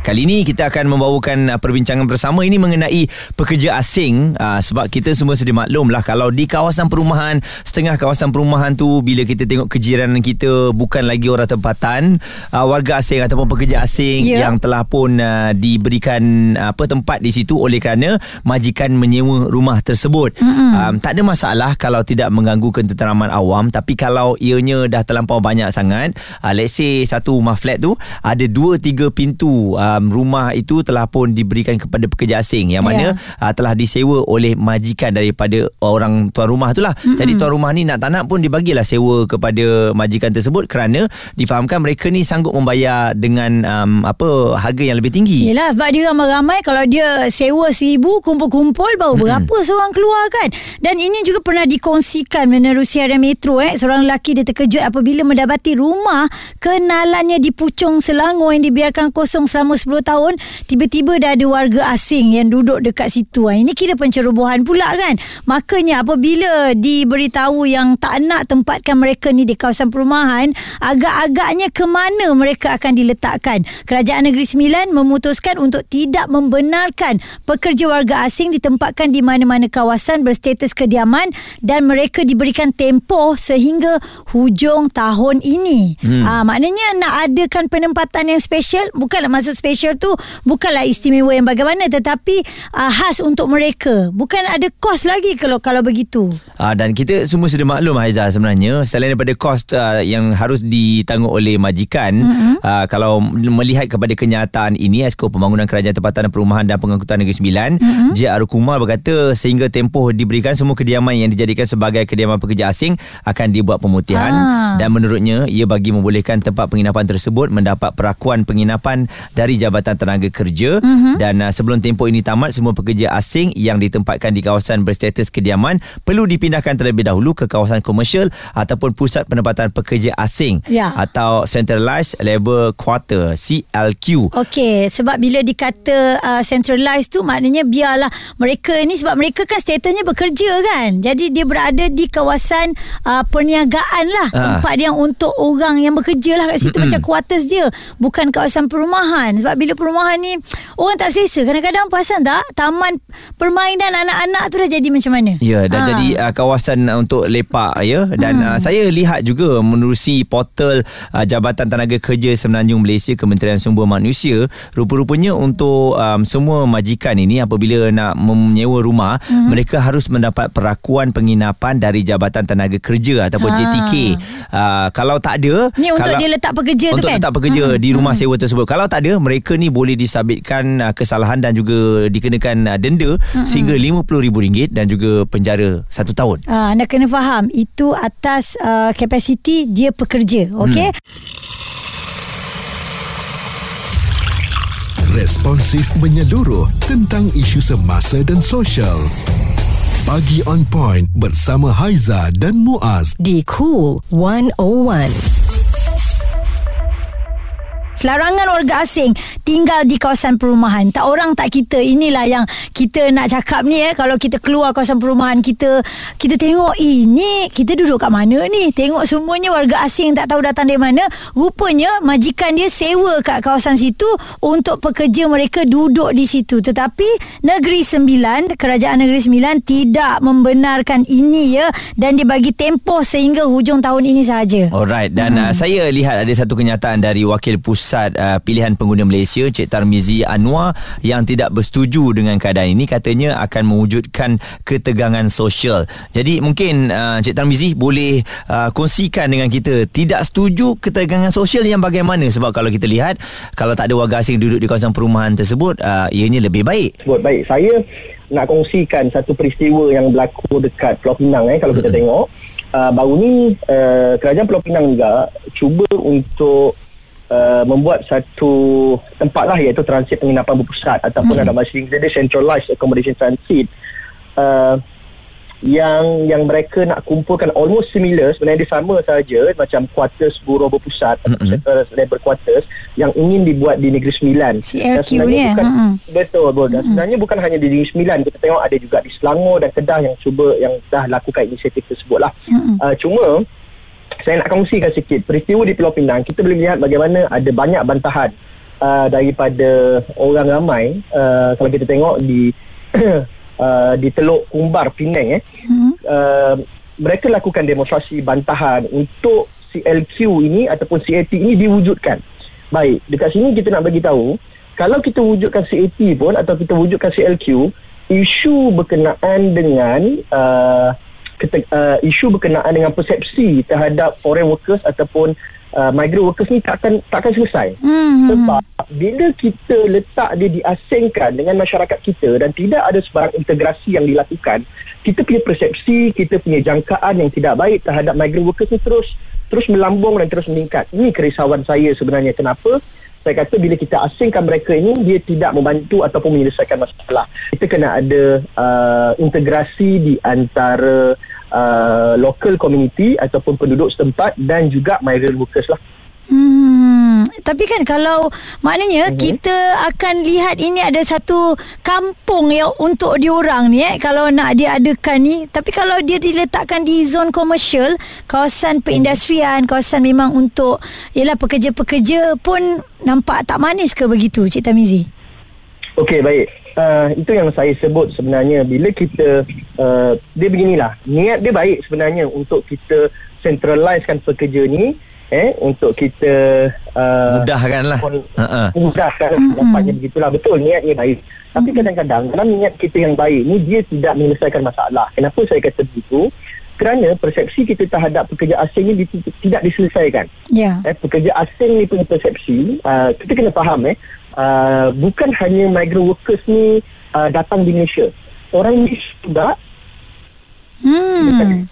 Kali ini kita akan membawakan uh, perbincangan bersama ini mengenai pekerja asing. Uh, sebab kita semua sedia maklum lah kalau di kawasan perumahan setengah kawasan perumahan tu bila kita tengok kejiranan kita bukan lagi orang tempatan uh, warga asing ataupun pekerja asing Ya. yang telah pun diberikan apa tempat di situ oleh kerana majikan menyewa rumah tersebut. Um, tak ada masalah kalau tidak mengganggu ketenteraman awam tapi kalau ianya dah terlampau banyak sangat uh, let's say satu rumah flat tu ada dua tiga pintu um, rumah itu telah pun diberikan kepada pekerja asing yang mana yeah. uh, telah disewa oleh majikan daripada orang tuan rumah tu lah mm-hmm. jadi tuan rumah ni nak tak nak pun dibagilah sewa kepada majikan tersebut kerana difahamkan mereka ni sanggup membayar dengan um, apa harga yang lebih tinggi Yelah sebab dia ramai-ramai Kalau dia sewa seribu Kumpul-kumpul Baru hmm. berapa seorang keluar kan Dan ini juga pernah dikongsikan Menerusi Harian Metro eh. Seorang lelaki dia terkejut Apabila mendapati rumah Kenalannya di Puchong Selangor Yang dibiarkan kosong selama 10 tahun Tiba-tiba dah ada warga asing Yang duduk dekat situ ha. Ini kira pencerobohan pula kan Makanya apabila Diberitahu yang tak nak tempatkan mereka ni Di kawasan perumahan Agak-agaknya ke mana mereka akan diletakkan Kerajaan Negeri Sembilan memutuskan untuk tidak membenarkan pekerja warga asing ditempatkan di mana-mana kawasan berstatus kediaman dan mereka diberikan tempoh sehingga hujung tahun ini. Hmm. Aa, maknanya nak adakan penempatan yang special, bukanlah maksud special tu bukanlah istimewa yang bagaimana tetapi aa, khas untuk mereka. Bukan ada kos lagi kalau kalau begitu. Uh, dan kita semua sudah maklum Haiza sebenarnya selain daripada kos uh, yang harus ditanggung oleh majikan mm-hmm. uh, kalau melihat kepada kenyataan ini Esko Pembangunan Kerajaan Tempatan dan Perumahan dan Pengangkutan Negeri Sembilan mm-hmm. J. Arif Kumar berkata sehingga tempoh diberikan semua kediaman yang dijadikan sebagai kediaman pekerja asing akan dibuat pemutihan Ah. dan menurutnya ia bagi membolehkan tempat penginapan tersebut mendapat perakuan penginapan dari Jabatan Tenaga Kerja mm-hmm. dan uh, sebelum tempoh ini tamat semua pekerja asing yang ditempatkan di kawasan berstatus kediaman perlu dipindahkan terlebih dahulu ke kawasan komersial ataupun pusat penempatan pekerja asing Ya. atau Centralized Labour Quarter CLQ. Okey, sebab bila dikata uh, centralized tu maknanya biarlah mereka ni sebab mereka kan statusnya bekerja kan. Jadi dia berada di kawasan uh, perniagaan lah. Ah. Tempat yang untuk orang yang bekerja lah kat situ Mm-mm. macam quarters dia. Bukan kawasan perumahan. Sebab bila perumahan ni orang tak selesa. Kadang-kadang perasan tak taman permainan anak-anak tu dah jadi macam mana? Ya dan Ah. jadi uh, kawasan untuk lepak ya dan hmm. uh, saya lihat juga menerusi portal uh, Jabatan Tenaga Kerja Semenanjung Malaysia Kementerian Sumber Manusia rupa-rupanya untuk um, semua majikan ini apabila nak menyewa rumah hmm. mereka harus mendapat perakuan penginapan dari Jabatan Tenaga Kerja ataupun Ah. JTK. Uh, kalau tak ada Ni untuk kalau, dia letak pekerja tu untuk kan? letak pekerja Mm-mm. di rumah sewa tersebut. Kalau tak ada mereka ni boleh disabitkan uh, kesalahan dan juga dikenakan uh, denda sehingga RM50,000 dan juga penjara satu tahun. Ah, anda kena faham itu atas uh, kapasiti dia pekerja, okey? Responsif menyeluruh tentang isu semasa dan sosial. Pagi on point bersama Haiza dan Muaz. Di Cool 101. Selarangan warga asing tinggal di kawasan perumahan. Tak orang tak kita. Inilah yang kita nak cakap ni eh. Kalau kita keluar kawasan perumahan kita, kita tengok ini kita duduk kat mana ni? Tengok semuanya warga asing tak tahu datang dari mana. Rupanya majikan dia sewa kat kawasan situ untuk pekerja mereka duduk di situ. Tetapi Negeri Sembilan, Kerajaan Negeri Sembilan tidak membenarkan ini ya dan dia bagi tempoh sehingga hujung tahun ini sahaja. Alright dan hmm. uh, saya lihat ada satu kenyataan dari wakil pusat uh, pilihan pengguna Malaysia Cik Tarmizi Anwar yang tidak bersetuju dengan keadaan ini katanya akan mewujudkan ketegangan sosial. Jadi mungkin uh, Cik Tarmizi boleh uh, kongsikan dengan kita tidak setuju ketegangan sosial yang bagaimana sebab kalau kita lihat kalau tak ada warga asing duduk di kawasan perumahan tersebut uh, ianya lebih baik. tersebut. Baik, saya nak kongsikan satu peristiwa yang berlaku dekat Pulau Pinang eh kalau kita tengok. Uh, baru ni uh, kerajaan Pulau Pinang juga cuba untuk uh, membuat satu tempat lah iaitu transit penginapan berpusat ataupun hmm. dalam bahasa Inggeris dia centralized accommodation transit. Uh, yang yang mereka nak kumpulkan almost similar sebenarnya dia sama saja macam quarters buruh berpusat atau mm-hmm. labor quarters yang ingin dibuat di Negeri Sembilan. CLQ Dan ni, bukan, mm-mm. Betul, betul. Dan sebenarnya bukan hanya di Negeri Sembilan. Kita tengok ada juga di Selangor dan Kedah yang cuba yang dah lakukan inisiatif tersebut lah. Uh, cuma saya nak kongsikan sikit peristiwa di Pulau Pinang kita boleh lihat bagaimana ada banyak bantahan uh, daripada orang ramai uh, kalau kita tengok di uh, di Teluk Kumbar Penang eh. Uh, mereka lakukan demonstrasi bantahan untuk CLQ ini ataupun CAT ini diwujudkan. Baik dekat sini kita nak bagi tahu kalau kita wujudkan CAT pun atau kita wujudkan CLQ isu berkenaan dengan uh, kete, uh, isu berkenaan dengan persepsi terhadap foreign workers ataupun uh, migrant workers ni takkan takkan selesai. Hmm. Sebab bila kita letak dia diasingkan dengan masyarakat kita dan tidak ada sebarang integrasi yang dilakukan, kita punya persepsi, kita punya jangkaan yang tidak baik terhadap migrant workers ni terus terus melambung dan terus meningkat. Ini kerisauan saya sebenarnya kenapa saya kata bila kita asingkan mereka ini dia tidak membantu ataupun menyelesaikan masalah. Kita kena ada uh, integrasi di antara uh, local community ataupun penduduk setempat dan juga migrant workers lah. Hmm, tapi kan kalau maknanya mm-hmm. kita akan lihat ini ada satu kampung yang untuk diorang ni eh kalau nak diadakan ni tapi kalau dia diletakkan di zon komersial kawasan perindustrian kawasan memang untuk ialah pekerja-pekerja pun nampak tak manis ke begitu Cik Tamizi Okey baik. Uh, itu yang saya sebut sebenarnya. Bila kita uh, dia beginilah. Niat dia baik sebenarnya untuk kita centralizekan pekerja ni eh untuk kita uh, Mudahkan lah. kon- Ha-ha. mudahkan nampaknya begitulah. Betul niatnya baik. Tapi kadang-kadang dalam niat kita yang baik ni dia tidak menyelesaikan masalah. Kenapa saya kata begitu? Kerana persepsi kita terhadap pekerja asing ni tidak diselesaikan. Ya. Eh, pekerja asing ni punya persepsi uh, kita kena faham eh uh, bukan hanya migrant workers ni uh, datang di Malaysia. Orang Malaysia juga. Hmm.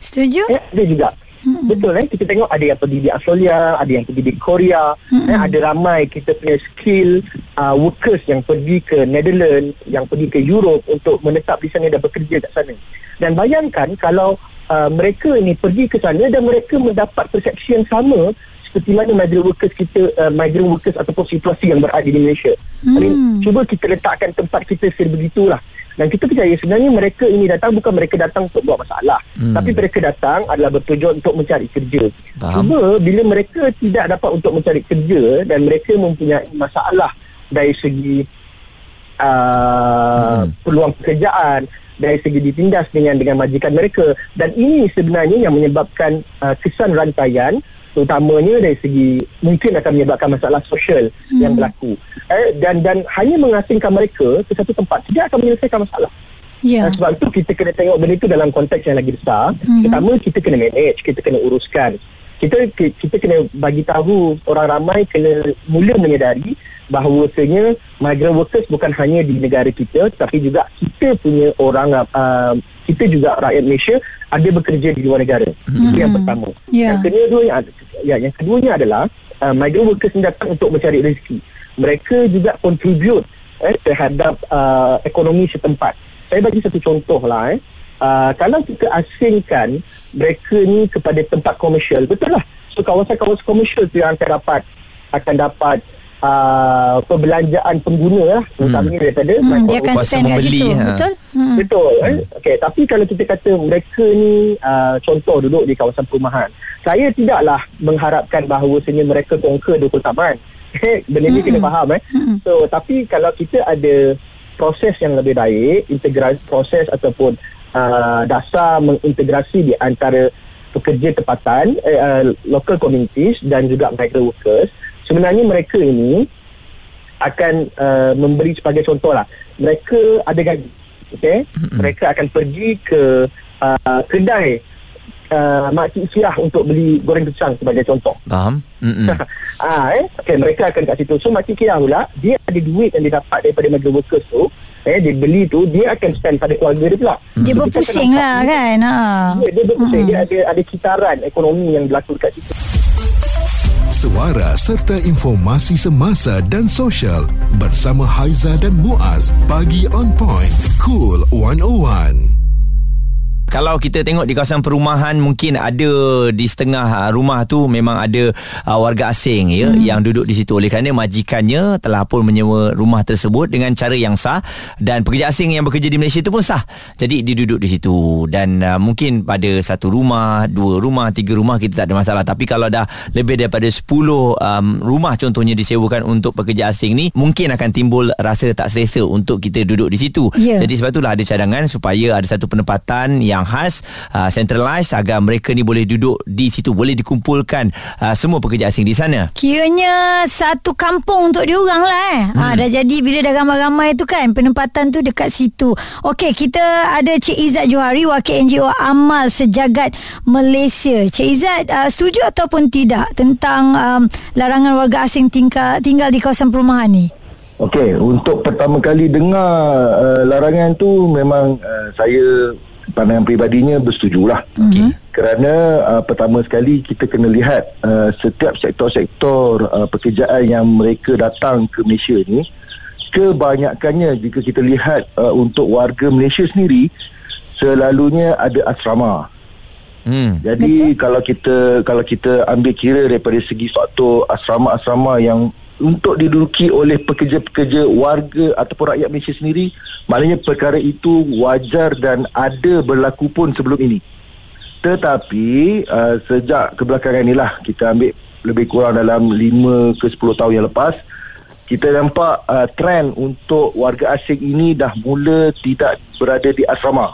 Setuju? Eh, ada juga. Hmm. Betul eh? Kita tengok ada yang pergi di Australia, ada yang pergi di Korea, hmm. eh, ada ramai kita punya skill uh, workers yang pergi ke Netherlands, yang pergi ke Europe untuk menetap di sana dan bekerja kat sana. Dan bayangkan kalau uh, mereka ini pergi ke sana dan mereka mendapat persepsi yang sama seperti mana migrant workers kita uh, migrant workers ataupun situasi yang berada di Malaysia. Hmm. I mean, cuba kita letakkan tempat kita sebegitulah. Dan kita percaya sebenarnya mereka ini datang bukan mereka datang untuk buat masalah. Hmm. Tapi mereka datang adalah bertujuan untuk mencari kerja. Faham. Cuma bila mereka tidak dapat untuk mencari kerja dan mereka mempunyai masalah dari segi uh, hmm. peluang pekerjaan, dari segi ditindas dengan dengan majikan mereka dan ini sebenarnya yang menyebabkan uh, kesan rantaian terutamanya dari segi mungkin akan menyebabkan masalah sosial hmm. yang berlaku. Eh, dan dan hanya mengasingkan mereka ke satu tempat tidak akan menyelesaikan masalah. Ya. Uh, sebab itu kita kena tengok benda itu dalam konteks yang lagi besar. Mhm. pertama kita kena manage kita kena uruskan kita kita kena bagi tahu orang ramai kena mula menyedari bahawasanya migrant workers bukan hanya di negara kita tetapi juga kita punya orang uh, kita juga rakyat Malaysia ada bekerja di luar negara. Itu yang pertama. Ya. Yang kedua yang ya yang keduanya adalah uh, migrant workers ni datang untuk mencari rezeki. Mereka juga contribute eh, terhadap uh, ekonomi setempat. Saya bagi satu contoh lah eh. Uh, kalau kita asingkan mereka ni kepada tempat komersial, betul lah. So kawasan-kawasan komersial tu yang akan dapat akan dapat uh, perbelanjaan pengguna lah, terutamanya daripada hmm, dia akan spend kat situ ha. betul hmm. Betul eh? Okey, tapi kalau kita kata mereka ni uh, contoh duduk di kawasan perumahan. Saya tidaklah mengharapkan bahawasanya mereka conquer 20 taman. Eh, Benda ni kena faham eh. So, tapi kalau kita ada proses yang lebih baik, integrasi proses ataupun uh, dasar mengintegrasi di antara pekerja tempatan, eh, uh, local communities dan juga migrant workers, sebenarnya mereka ini akan uh, memberi sebagai contoh lah. Mereka ada gaji. Okay? Mereka akan pergi ke uh, kedai uh, Mak Cik Sirah untuk beli goreng pisang sebagai contoh. Faham? Ah, eh? okay, mereka akan kat situ. So Mak Cik Sirah pula, dia ada duit yang dia dapat daripada migrant workers tu. Eh, dia beli tu, dia akan spend pada keluarga dia pula. dia So, kita berpusing lah kan ha. Dia, dia berpusing. Dia ada, ada kitaran ekonomi yang berlaku dekat situ. Suara serta informasi semasa dan sosial bersama Haiza dan Muaz. Pagi on point. Cool 101. Kalau kita tengok di kawasan perumahan mungkin ada di setengah uh, rumah tu memang ada uh, warga asing ya hmm. yang duduk di situ oleh kerana majikannya telah pun menyewa rumah tersebut dengan cara yang sah dan pekerja asing yang bekerja di Malaysia itu pun sah. Jadi dia duduk di situ dan uh, mungkin pada satu rumah, dua rumah, tiga rumah kita tak ada masalah tapi kalau dah lebih daripada 10 um, rumah contohnya disewakan untuk pekerja asing ni mungkin akan timbul rasa tak selesa untuk kita duduk di situ. Ya. Jadi sebab itulah ada cadangan supaya ada satu penempatan yang khas uh, centralized agar mereka ni boleh duduk di situ boleh dikumpulkan uh, semua pekerja asing di sana. Kiranya satu kampung untuk diorang lah eh. Hmm. Ha, dah jadi bila dah ramai-ramai tu kan penempatan tu dekat situ. Okey, kita ada Cik Izzat Johari wakil NGO Amal Sejagat Malaysia. Cik Izzat uh, setuju ataupun tidak tentang um, larangan warga asing tinggal tinggal di kawasan perumahan ni? Okey, untuk pertama kali dengar uh, larangan tu memang uh, saya pandangan peribadinya bersetujulah. Okey. Kerana uh, pertama sekali kita kena lihat uh, setiap sektor-sektor uh, pekerjaan yang mereka datang ke Malaysia ni kebanyakannya jika kita lihat uh, untuk warga Malaysia sendiri selalunya ada asrama. Hmm. Jadi Betul. kalau kita kalau kita ambil kira daripada segi faktor asrama-asrama yang untuk diduduki oleh pekerja-pekerja warga ataupun rakyat Malaysia sendiri maknanya perkara itu wajar dan ada berlaku pun sebelum ini. Tetapi uh, sejak kebelakangan inilah kita ambil lebih kurang dalam 5 ke 10 tahun yang lepas kita nampak uh, trend untuk warga asing ini dah mula tidak berada di asrama.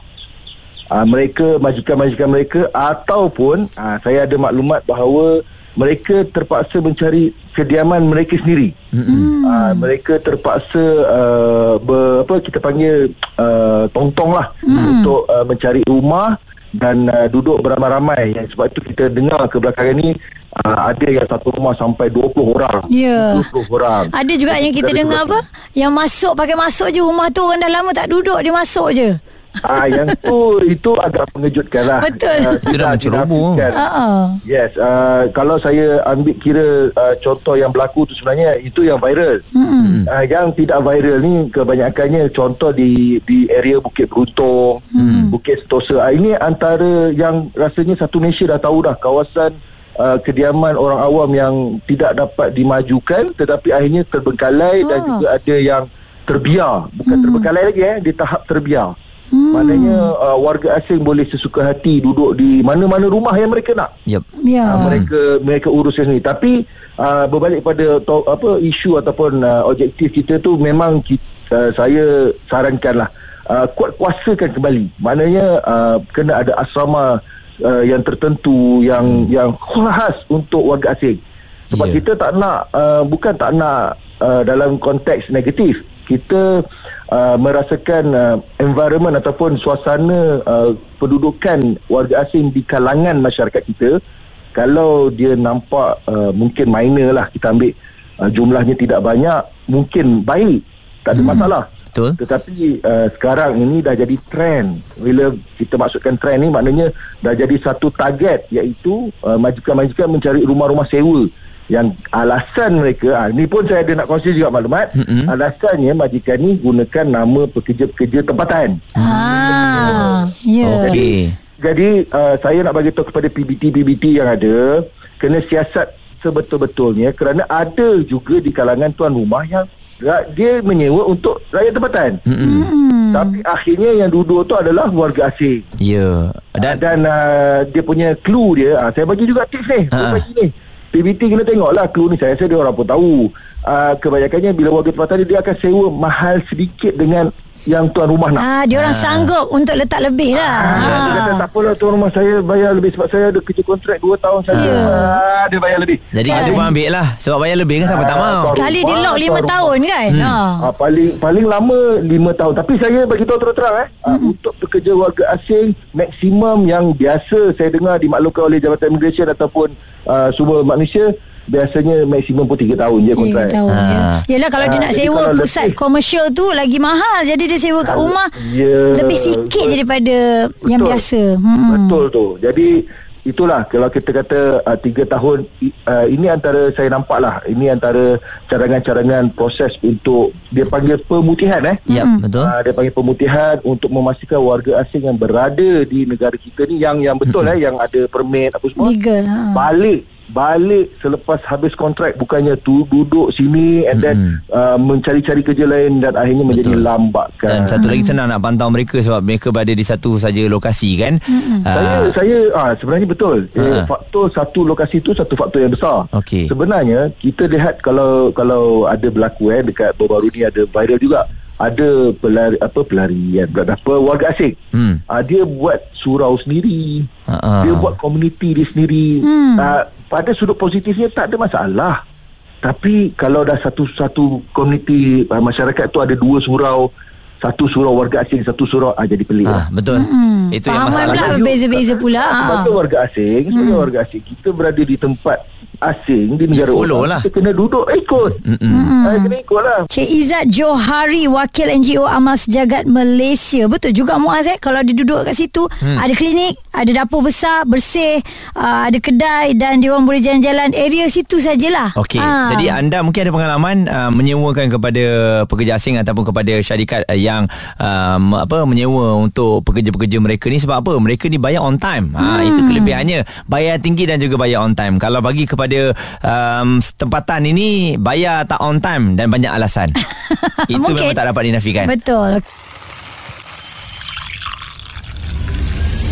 Uh, mereka majikan-majikan mereka ataupun uh, saya ada maklumat bahawa mereka terpaksa mencari kediaman mereka sendiri. Mm-hmm. Uh, mereka terpaksa uh, ber, apa kita panggil uh, tong-tong lah mm. untuk uh, mencari rumah dan uh, duduk beramai-ramai. Yang sebab itu kita dengar kebelakangan ini uh, ada yang satu rumah sampai 20 orang. Ya. 20 orang. Ada juga yang kita dengar apa? Yang masuk pakai masuk je rumah tu orang dah lama tak duduk dia masuk je. Ah yang tu itu agak mengejutkan lah. Betul. Uh, Itu dah menceroboh. Uh-uh. Yes, uh, kalau saya ambil kira uh, contoh yang berlaku tu sebenarnya itu yang viral. Hmm. Uh, yang tidak viral ni kebanyakannya contoh di di area Bukit Beruntung, hmm. Bukit Sentosa. Uh, ini antara yang rasanya satu Malaysia dah tahu dah kawasan uh, kediaman orang awam yang tidak dapat dimajukan tetapi akhirnya terbengkalai dan Ah. juga ada yang terbiar. Bukan terbengkalai lagi eh, di tahap terbiar. Hmm. Maknanya uh, warga asing boleh sesuka hati duduk di mana-mana rumah yang mereka nak. Yep. Ya. Uh, mereka mereka uruskan sendiri. Tapi uh, berbalik pada to, apa isu ataupun uh, objektif kita tu memang kita, uh, saya sarankanlah uh, kuat kuasakan kembali. Maknanya uh, kena ada asrama uh, yang tertentu yang Hmm. yang khas untuk warga asing. Sebab Ya. kita tak nak uh, bukan tak nak uh, dalam konteks negatif. Kita uh, merasakan uh, environment ataupun suasana uh, pendudukan warga asing di kalangan masyarakat kita kalau dia nampak uh, mungkin minor lah kita ambil uh, jumlahnya tidak banyak mungkin baik. Tak ada masalah. Betul. tetapi uh, sekarang ini dah jadi trend. Bila kita masukkan trend ni maknanya dah jadi satu target iaitu uh, majikan-majikan mencari rumah-rumah sewa yang alasan mereka ah, ni pun saya ada nak kongsi juga maklumat Mm-mm. alasannya majikan ni gunakan nama pekerja-pekerja tempatan Ah, ya. Okey. jadi uh, saya nak bagi tahu kepada PBT-PBT yang ada kena siasat sebetul-betulnya kerana ada juga di kalangan tuan rumah yang dia menyewa untuk rakyat tempatan. Mm-mm. Tapi akhirnya yang duduk tu adalah warga asing. Ya. Dan, Dan dan uh, dia punya clue dia, uh, saya bagi juga tips ni. Saya Ha. bagi ni. PBT kena tengoklah clue ni saya rasa dia orang pun tahu. Uh, kebanyakannya bila warga tempatan ni dia akan sewa mahal sedikit dengan yang tuan rumah nak. Ah, dia orang sanggup untuk letak lebih lah. Ah, dia kata Ah. tak apalah tuan rumah saya bayar lebih sebab saya ada kerja kontrak 2 tahun saja. Ya. Ah, dia bayar lebih. jadi kita pun ambil lah sebab bayar lebih kan siapa tak Ah, mau. betul. Sekali dia lock Tuan 5 rumah. tahun kan? Hmm. Ha. Ah, paling paling lama 5 tahun tapi saya bagi tahu terus-terang eh ah, untuk pekerja warga asing maksimum yang biasa saya dengar dimaklumkan oleh Jabatan Immigration ataupun uh, sumber manusia biasanya maksimum pun 3 tahun je Tiga kontrak. tahun ya. Ah. Yelah kalau dia Ah, nak sewa pusat lebih- komersial tu lagi mahal Jadi dia sewa kat rumah ya, Lebih sikit je daripada Betul. yang biasa hmm. Betul tu. Jadi itulah kalau kita kata uh, tiga tahun uh, ini antara saya nampak lah ini antara cadangan-cadangan proses untuk dia panggil pemutihan eh Ya, betul. Uh, dia panggil pemutihan untuk memastikan warga asing yang berada di negara kita ni yang yang betul eh yang ada permit apa semua Legal. Ha. balik balik selepas habis kontrak bukannya tu duduk sini and then uh, mencari-cari kerja lain dan akhirnya menjadi Betul. lambatkan Dan satu lagi senang nak pantau mereka sebab mereka berada di satu saja lokasi kan. saya Ah, saya ah sebenarnya betul. Eh, Ha. faktor satu lokasi itu satu faktor yang besar. Okey. Sebenarnya kita lihat kalau kalau ada berlaku eh dekat baru-baru ni ada viral juga. Ada pelari apa pelarian apa warga asing. Hmm. Ah, dia buat surau sendiri. Ha. Dia buat komuniti dia sendiri. Ah, pada sudut positifnya tak ada masalah. Tapi kalau dah satu-satu komuniti ah, masyarakat tu ada dua surau, satu surau warga asing, satu surau ah, jadi pelik. ah, lah. betul. Itu yang Fahaman masalah. pula berbeza-beza pula. Sebagai warga asing, sebagai warga asing, kita berada di tempat asing di negara follow orang, lah. kita kena duduk ikut. Ah, kena ikut lah. Cik Izzat Johari Wakil NGO Amal Sejagat Malaysia Betul juga Muaz eh Kalau dia duduk kat situ hmm. Ada klinik Ada dapur besar Bersih uh, Ada kedai Dan dia orang boleh jalan-jalan Area situ sajalah Okey, Ah. jadi anda mungkin ada pengalaman uh, menyewakan kepada pekerja asing ataupun kepada syarikat uh, yang um, apa menyewa untuk pekerja-pekerja mereka ni sebab apa? Mereka ni bayar on time. Ha Hmm. itu kelebihannya. Bayar tinggi dan juga bayar on time. Kalau bagi kepada um, tempatan ini bayar tak on time dan banyak alasan. itu Mungkin. memang tak dapat dinafikan. Betul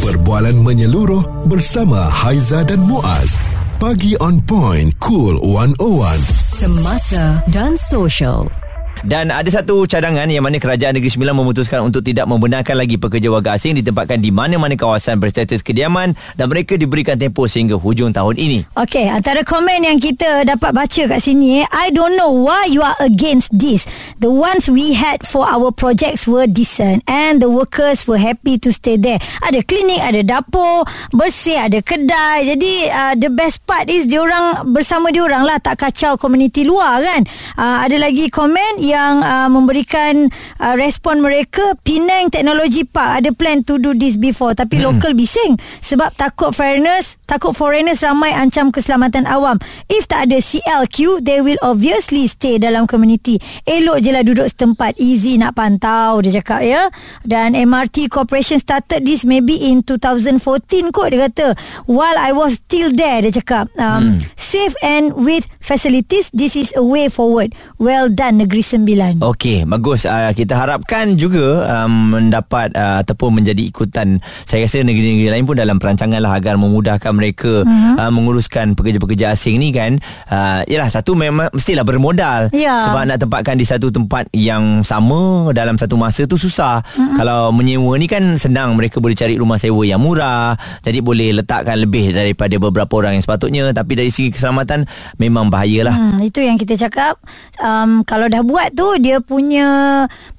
Perbualan menyeluruh bersama Haiza dan Muaz. Pagi on point, cool 101. Semasa dan social. Dan ada satu cadangan yang mana Kerajaan Negeri Sembilan memutuskan untuk tidak membenarkan lagi pekerja warga asing ditempatkan di mana-mana kawasan berstatus kediaman dan mereka diberikan tempoh sehingga hujung tahun ini. Okay, antara komen yang kita dapat baca kat sini, eh, I don't know why you are against this. The ones we had for our projects were decent and the workers were happy to stay there. Ada klinik, ada dapur, bersih, ada kedai. Jadi uh, the best part is diorang bersama diorang lah tak kacau komuniti luar kan. Uh, ada lagi komen yang uh, memberikan uh, respon mereka Penang Technology Park ada plan to do this before tapi hmm. local bising sebab takut foreigners takut foreigners ramai ancam keselamatan awam. If tak ada CLQ they will obviously stay dalam community elok je lah duduk setempat. Easy nak pantau dia cakap ya. Dan MRT Corporation started this maybe in 2014 kot dia kata. While I was still there dia cakap um, hmm. safe and with facilities this is a way forward. Well done Negeri Sembilan. Okey, bagus. Uh, kita harapkan juga um, mendapat uh, ataupun menjadi ikutan. Saya rasa negeri-negeri lain pun dalam perancangan lah agar memudahkan mereka uh-huh. uh, menguruskan pekerja-pekerja asing ni kan. Uh, yalah, satu memang mestilah bermodal. Ya. Sebab nak tempatkan di satu tempat yang sama dalam satu masa tu susah. Uh-huh. Kalau menyewa ni kan senang. Mereka boleh cari rumah sewa yang murah. Jadi boleh letakkan lebih daripada beberapa orang yang sepatutnya. Tapi dari segi keselamatan memang bahayalah. Hmm, itu yang kita cakap um, Kalau dah buat tu Dia punya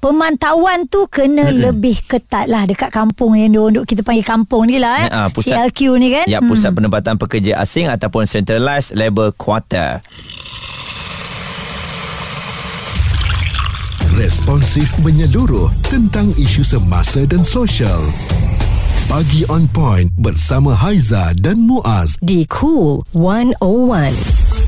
Pemantauan tu Kena hmm. lebih ketat lah Dekat kampung yang dia Kita panggil kampung ni lah eh. Ah, CLQ ni kan Ya, pusat penempatan pekerja asing ataupun centralized labour quarter. Responsif menyeluruh tentang isu semasa dan sosial. Pagi on point bersama Haiza dan Muaz. Di Cool 101.